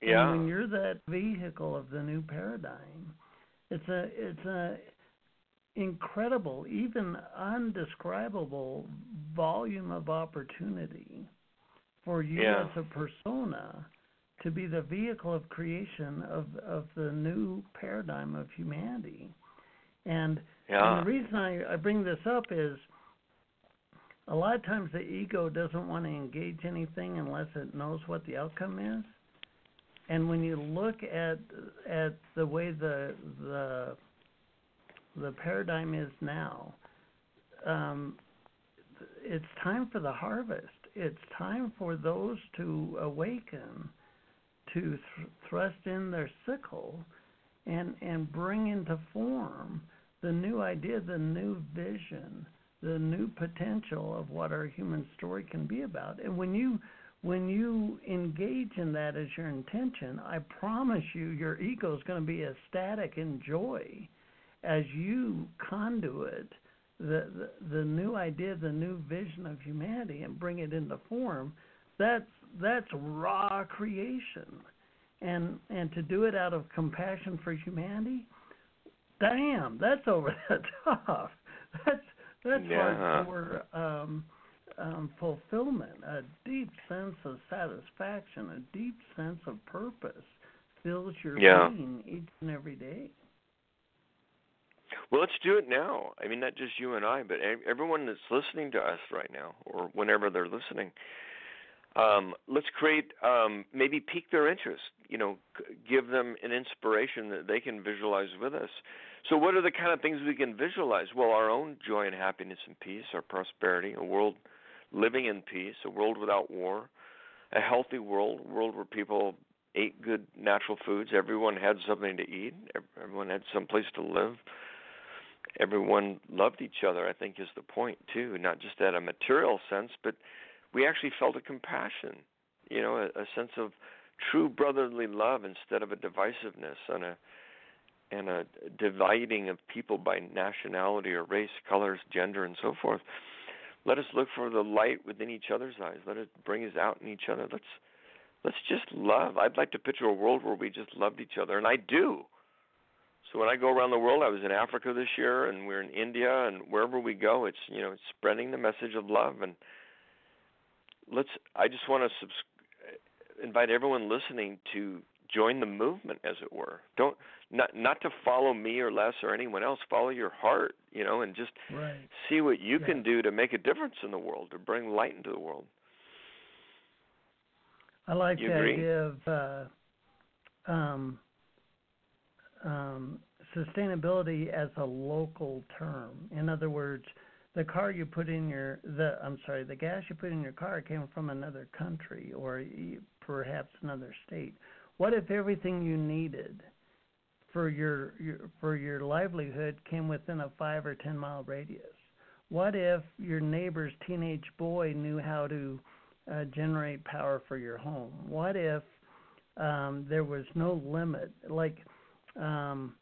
Yeah. And when you're that vehicle of the new paradigm, it's a it's a incredible, even undescribable volume of opportunity for you yeah. as a persona to be the vehicle of creation of of the new paradigm of humanity. And, yeah. and the reason I, I bring this up is a lot of times the ego doesn't want to engage anything unless it knows what the outcome is. And when you look at at the way the the the paradigm is now, um, it's time for the harvest. It's time for those to awaken, to th- thrust in their sickle, and and bring into form the new idea, the new vision, the new potential of what our human story can be about. And when you when you engage in that as your intention, I promise you your ego is going to be ecstatic in joy as you conduit the, the the new idea, the new vision of humanity and bring it into form. That's that's raw creation. And and to do it out of compassion for humanity, damn, that's over the top. That's that's yeah. hardcore um, um, fulfillment, a deep sense of satisfaction, a deep sense of purpose fills your yeah. being each and every day. Well, let's do it now. I mean, not just you and I, but everyone that's listening to us right now, or whenever they're listening. Um, let's create um, maybe pique their interest. You know, give them an inspiration that they can visualize with us. So, what are the kind of things we can visualize? Well, our own joy and happiness and peace, our prosperity, a world living in peace, a world without war, a healthy world, a world where people ate good natural foods, everyone had something to eat, everyone had some place to live, everyone loved each other. I think is the point too, not just at a material sense, but we actually felt a compassion, you know, a, a sense of true brotherly love instead of a divisiveness and a and a dividing of people by nationality or race, colors, gender, and so forth. Let us look for the light within each other's eyes. Let it bring us out in each other. Let's let's just love. I'd like to picture a world where we just loved each other, and I do. So when I go around the world, I was in Africa this year, and we're in India, and wherever we go, it's you know it's spreading the message of love. And let's. I just want to subs- invite everyone listening to join the movement, as it were. Don't not not to follow me or Les or anyone else. Follow your heart, you know, and just right. see what you yeah. can do to make a difference in the world, to bring light into the world. I like you the agree? idea of uh, um, um, sustainability as a local term. In other words, the car you put in your the I'm sorry, the gas you put in your car came from another country or perhaps another state. What if everything you needed for your, your for your livelihood came within a 5 or 10 mile radius? What if your neighbor's teenage boy knew how to uh, generate power for your home? What if um, there was no limit? Like, um,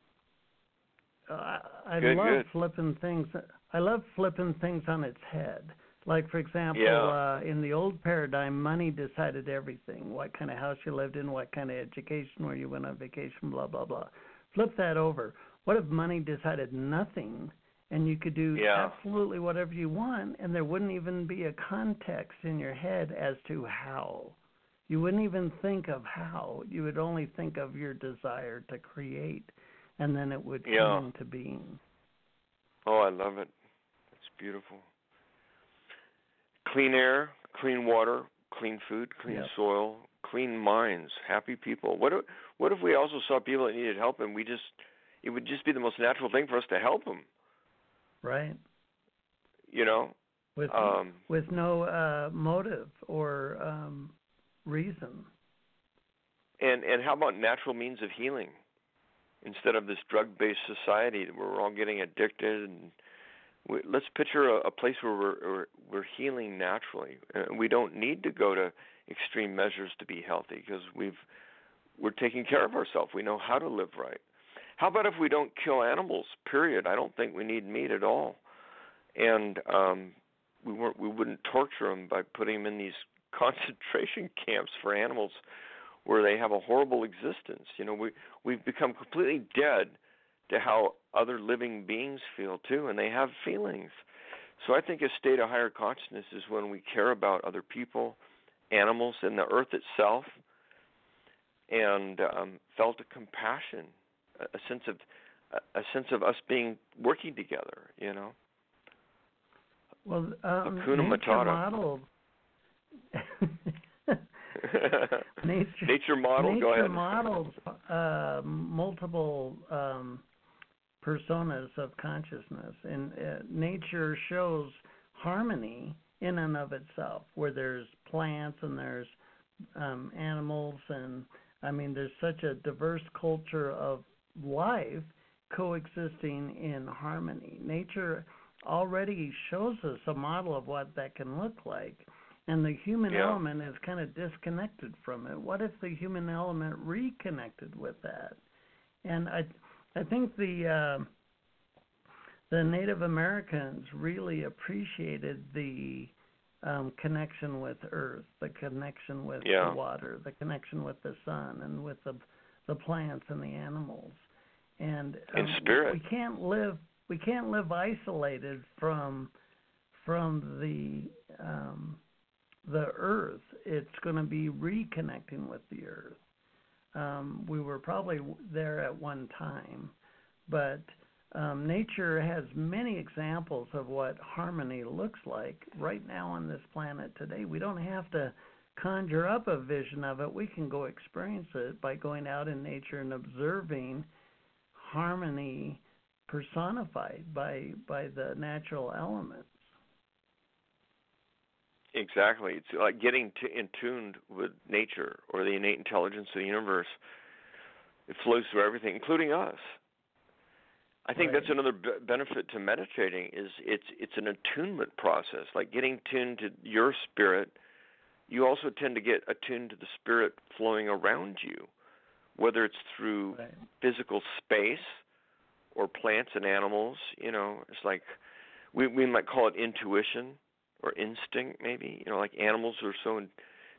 I, I good, love good. flipping things. I love flipping things on its head. Like for example, yeah. uh, in the old paradigm, money decided everything: what kind of house you lived in, what kind of education, where you went on vacation, blah blah blah. Flip that over. What if money decided nothing? and you could do yeah. absolutely whatever you want and there wouldn't even be a context in your head as to how you wouldn't even think of how. You would only think of your desire to create and then it would yeah. come into being. Oh i love it. It's beautiful. Clean air clean water clean food clean yep. soil clean minds happy people. What if what if we also saw people that needed help and we just it would just be the most natural thing for us to help them. Right. You know? With um with no uh motive or um reason. And and how about natural means of healing? Instead of this drug based society where we're all getting addicted and we, let's picture a, a place where we're, we're we're healing naturally. Uh, we don't need to go to extreme measures to be healthy because we've we're taking care of ourselves. We know how to live right. How about if we don't kill animals? Period. I don't think we need meat at all, and um, we weren't we wouldn't torture them by putting them in these concentration camps for animals where they have a horrible existence. You know, we we've become completely dead to how other living beings feel too, and they have feelings. So I think a state of higher consciousness is when we care about other people, animals, and the earth itself, and um, felt a compassion a sense of a sense of us being working together, you know. Well, um, Hakuna Matata. model. nature, nature model. nature Go ahead. models uh, multiple um, personas of consciousness, and uh, nature shows harmony in and of itself, where there's plants and there's um, animals, and I mean, there's such a diverse culture of life coexisting in harmony. Nature already shows us a model of what that can look like. And the human yeah. element is kind of disconnected from it. What if the human element reconnected with that? And I, I think the uh, the Native Americans really appreciated the um, connection with Earth, the connection with yeah. the water, the connection with the sun, and with the the plants and the animals and um, in spirit we can't live we can't live isolated from from the um, the earth it's going to be reconnecting with the earth. Um, we were probably there at one time but um, nature has many examples of what harmony looks like. Right now on this planet today we don't have to conjure up a vision of it, we can go experience it by going out in nature and observing harmony personified by by the natural elements. Exactly. It's like getting to, in tuned with nature or the innate intelligence of the universe. It flows through everything, including us. I think right. that's another b- benefit to meditating is it's it's an attunement process, like getting tuned to your spirit. You also tend to get attuned to the spirit flowing around you, whether it's through right. physical space or plants and animals. You know, it's like we we might call it intuition or instinct, maybe. You know, like animals are so in,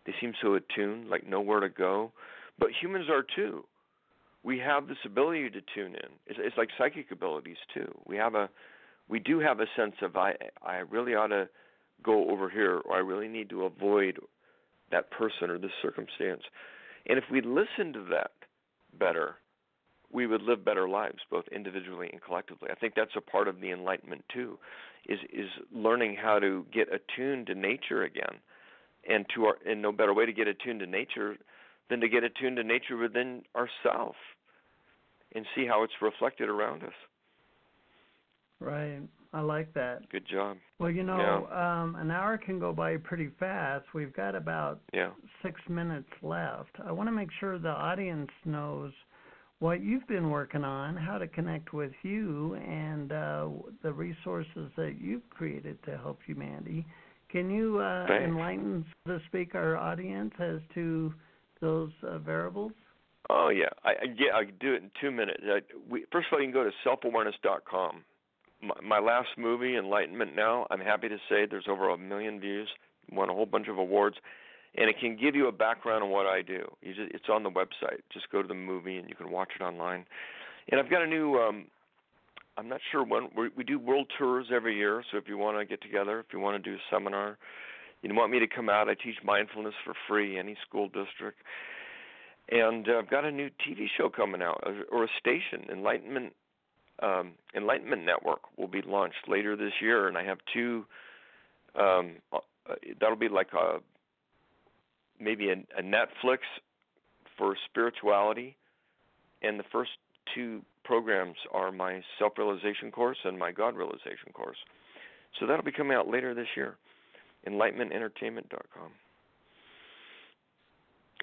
they seem so attuned, like know where to go, but humans are too we have this ability to tune in. It's, it's like psychic abilities too. We have a, we do have a sense of I I really ought to go over here, or I really need to avoid that person or this circumstance. And if we listen to that better, we would live better lives, both individually and collectively. I think that's a part of the enlightenment too, is is learning how to get attuned to nature again, and to our and no better way to get attuned to nature than to get attuned to nature within ourselves and see how it's reflected around us. Right. I like that. Good job. Well, you know, yeah. um, an hour can go by pretty fast. We've got about yeah. six minutes left. I want to make sure the audience knows what you've been working on, how to connect with you, and uh, the resources that you've created to help humanity. Can you uh, enlighten, so to speak, our audience as to those uh, variables? Oh yeah, I, I yeah I can do it in two minutes. I, we, first of all, you can go to selfawareness.com. My, my last movie, Enlightenment Now, I'm happy to say there's over a million views, won a whole bunch of awards, and it can give you a background on what I do. Just, it's on the website. Just go to the movie and you can watch it online. And I've got a new. um I'm not sure when we, we do world tours every year. So if you want to get together, if you want to do a seminar, you want me to come out. I teach mindfulness for free, any school district and uh, I've got a new TV show coming out, or a station, Enlightenment um, Enlightenment Network, will be launched later this year, and I have two. Um, uh, that'll be like a maybe a, a Netflix for spirituality, and the first two programs are my self-realization course and my God realization course. So that'll be coming out later this year. EnlightenmentEntertainment.com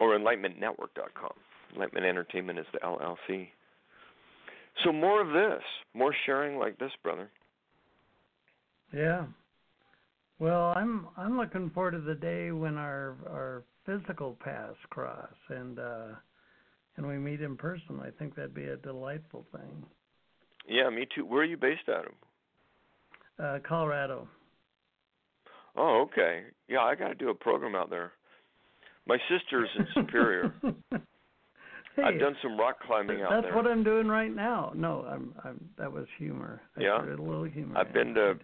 or enlightenmentnetwork.com. Enlightenment Entertainment is the LLC. So more of this, more sharing like this, brother. Yeah. Well, I'm I'm looking forward to the day when our our physical paths cross and uh and we meet in person. I think that'd be a delightful thing. Yeah, me too. Where are you based out of? Uh Colorado. Oh, okay. Yeah, I got to do a program out there. My sister's in Superior. hey, I've done some rock climbing out that's there. That's what I'm doing right now. No, I'm I'm that was humor. I yeah. a little humor. I've been to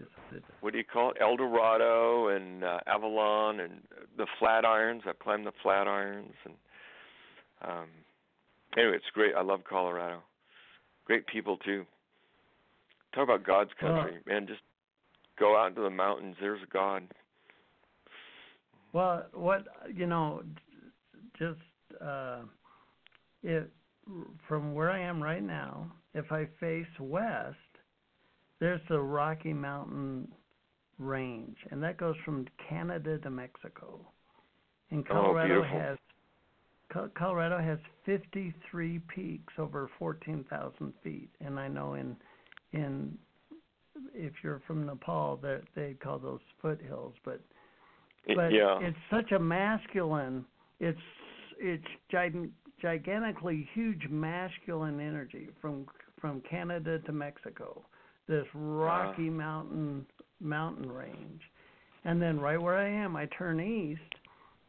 what do you call it? El Dorado and uh, Avalon and the Flatirons. I've climbed the Flatirons and um anyway, it's great. I love Colorado. Great people too. Talk about God's country, well, man. Just go out into the mountains. There's God. Well, what you know, just uh, it from where I am right now. If I face west, there's the Rocky Mountain range, and that goes from Canada to Mexico. And Colorado oh, has Colorado has 53 peaks over 14,000 feet, and I know in in if you're from Nepal, that they call those foothills, but but yeah. it's such a masculine it's it's gig- gigantically huge masculine energy from from Canada to Mexico this rocky uh. mountain mountain range and then right where I am I turn east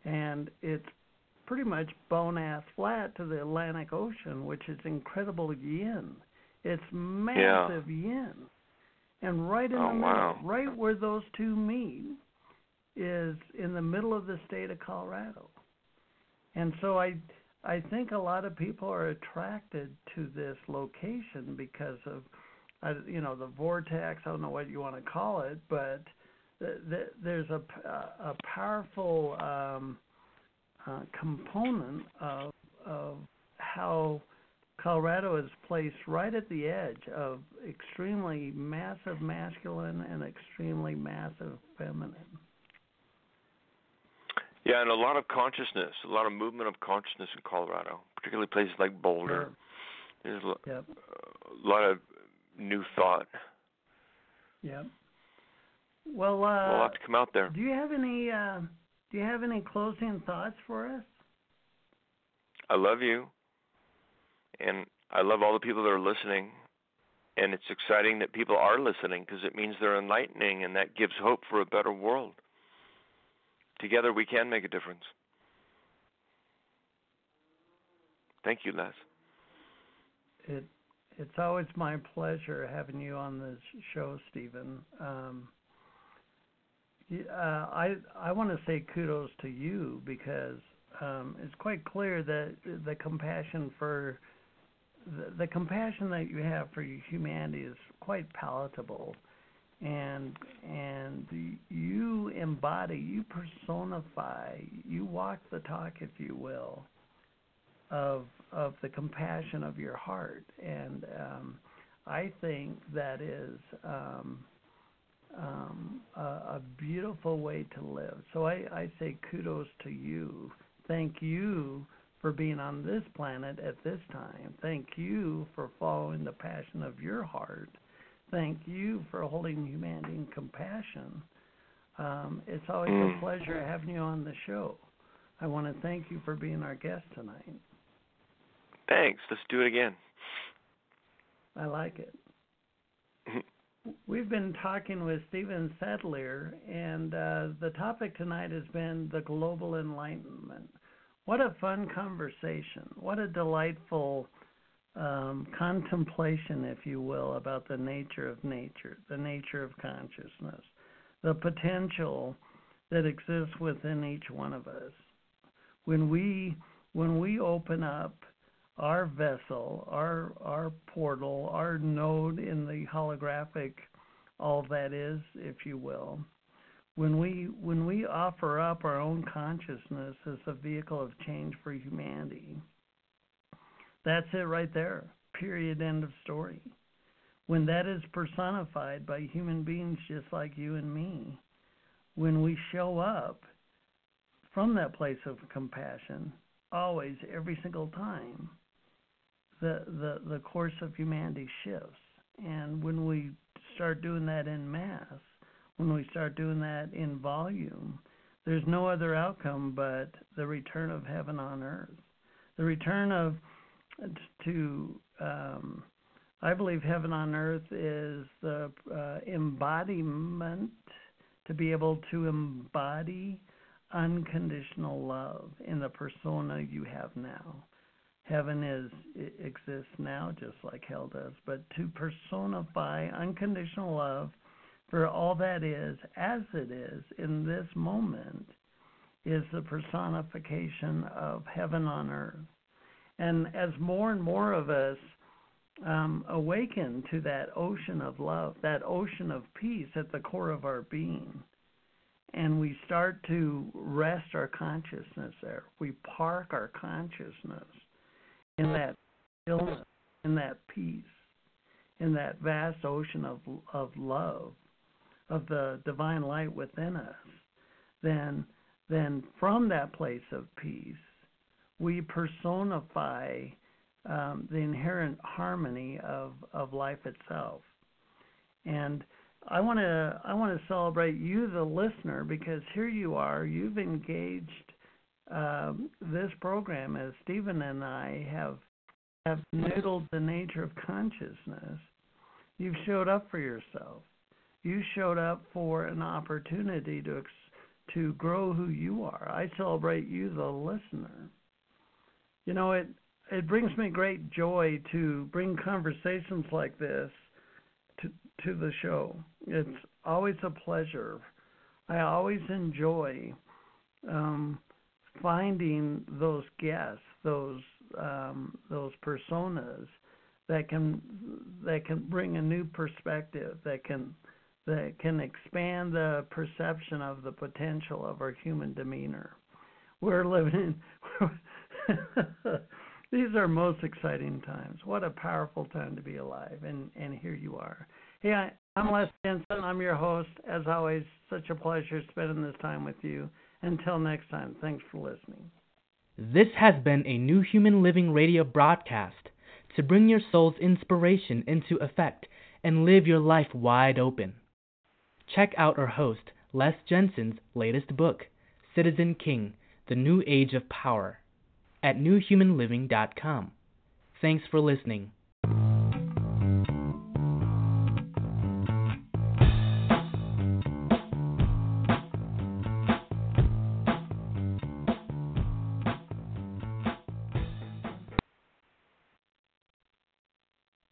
and it's pretty much bone ass flat to the Atlantic Ocean which is incredible yin it's massive yeah. yin and right in oh, the middle wow. right where those two meet is in the middle of the state of Colorado. And so I I think a lot of people are attracted to this location because of uh, you know the vortex, I don't know what you want to call it, but th- th- there's a a powerful um uh, component of of how Colorado is placed right at the edge of extremely massive masculine and extremely massive feminine. Yeah, and a lot of consciousness, a lot of movement of consciousness in Colorado, particularly places like Boulder. Sure. There's a, Yep. a lot of new thought. Yeah. Well, we'll uh, have to come out there. do you have any uh, do you have any closing thoughts for us? I love you, and I love all the people that are listening. And it's exciting that people are listening because it means they're enlightening, and that gives hope for a better world. Together, we can make a difference. Thank you, Les. It it's always my pleasure having you on this show, Steven. Um, uh, I I want to say kudos to you because um, it's quite clear that the compassion for the, the compassion that you have for humanity is quite palatable, and and you embody, you personify, you walk the talk, if you will, of of the compassion of your heart, and um, I think that is um, um, a, a beautiful way to live. So I, I say kudos to you. Thank you for being on this planet at this time. Thank you for following the passion of your heart. Thank you for holding humanity in compassion. Um, it's always a Mm. pleasure having you on the show. I want to thank you for being our guest tonight. Thanks. Let's do it again. I like it. We've been talking with Steven Sadleir, and uh, the topic tonight has been the global enlightenment. What a fun conversation. What a delightful um, contemplation, if you will, about the nature of nature, the nature of consciousness, the potential that exists within each one of us. When we when we open up our vessel, our our portal, our node in the holographic, all that is, if you will. When we when we offer up our own consciousness as a vehicle of change for humanity, that's it right there. Period. End of story. When that is personified by human beings just like you and me, when we show up from that place of compassion, always, every single time, the, the, the course of humanity shifts. And when we start doing that in mass, when we start doing that in volume, there's no other outcome but the return of heaven on earth. The return of to um, I believe heaven on earth is the uh, embodiment to be able to embody unconditional love in the persona you have now. Heaven is exists now just like hell does, but to personify unconditional love for all that is as it is in this moment is the personification of heaven on earth. And as more and more of us um, awaken to that ocean of love, that ocean of peace at the core of our being, and we start to rest our consciousness there, we park our consciousness in that stillness, in that peace, in that vast ocean of of love, of the divine light within us, then then from that place of peace, we personify um, the inherent harmony of, of life itself. And I want to I want to celebrate you, the listener, because here you are. You've engaged um, this program as Steven and I have have noodled the nature of consciousness. You've showed up for yourself. You showed up for an opportunity to to grow who you are. I celebrate you, the listener. You know, it it brings me great joy to bring conversations like this to to the show. It's always a pleasure. I always enjoy um, finding those guests, those um, those personas that can that can bring a new perspective, that can that can expand the perception of the potential of our human demeanor. we're living. in These are most exciting times. What a powerful time to be alive, and and here you are. Hey, I, I'm Les Jensen. I'm your host. As always, such a pleasure spending this time with you. Until next time, thanks for listening. This has been a New Human Living radio broadcast to bring your soul's inspiration into effect and live your life wide open. Check out our host, Les Jensen's latest book, Citizen King The New Age of Power, at newhumanliving.com. Thanks for listening.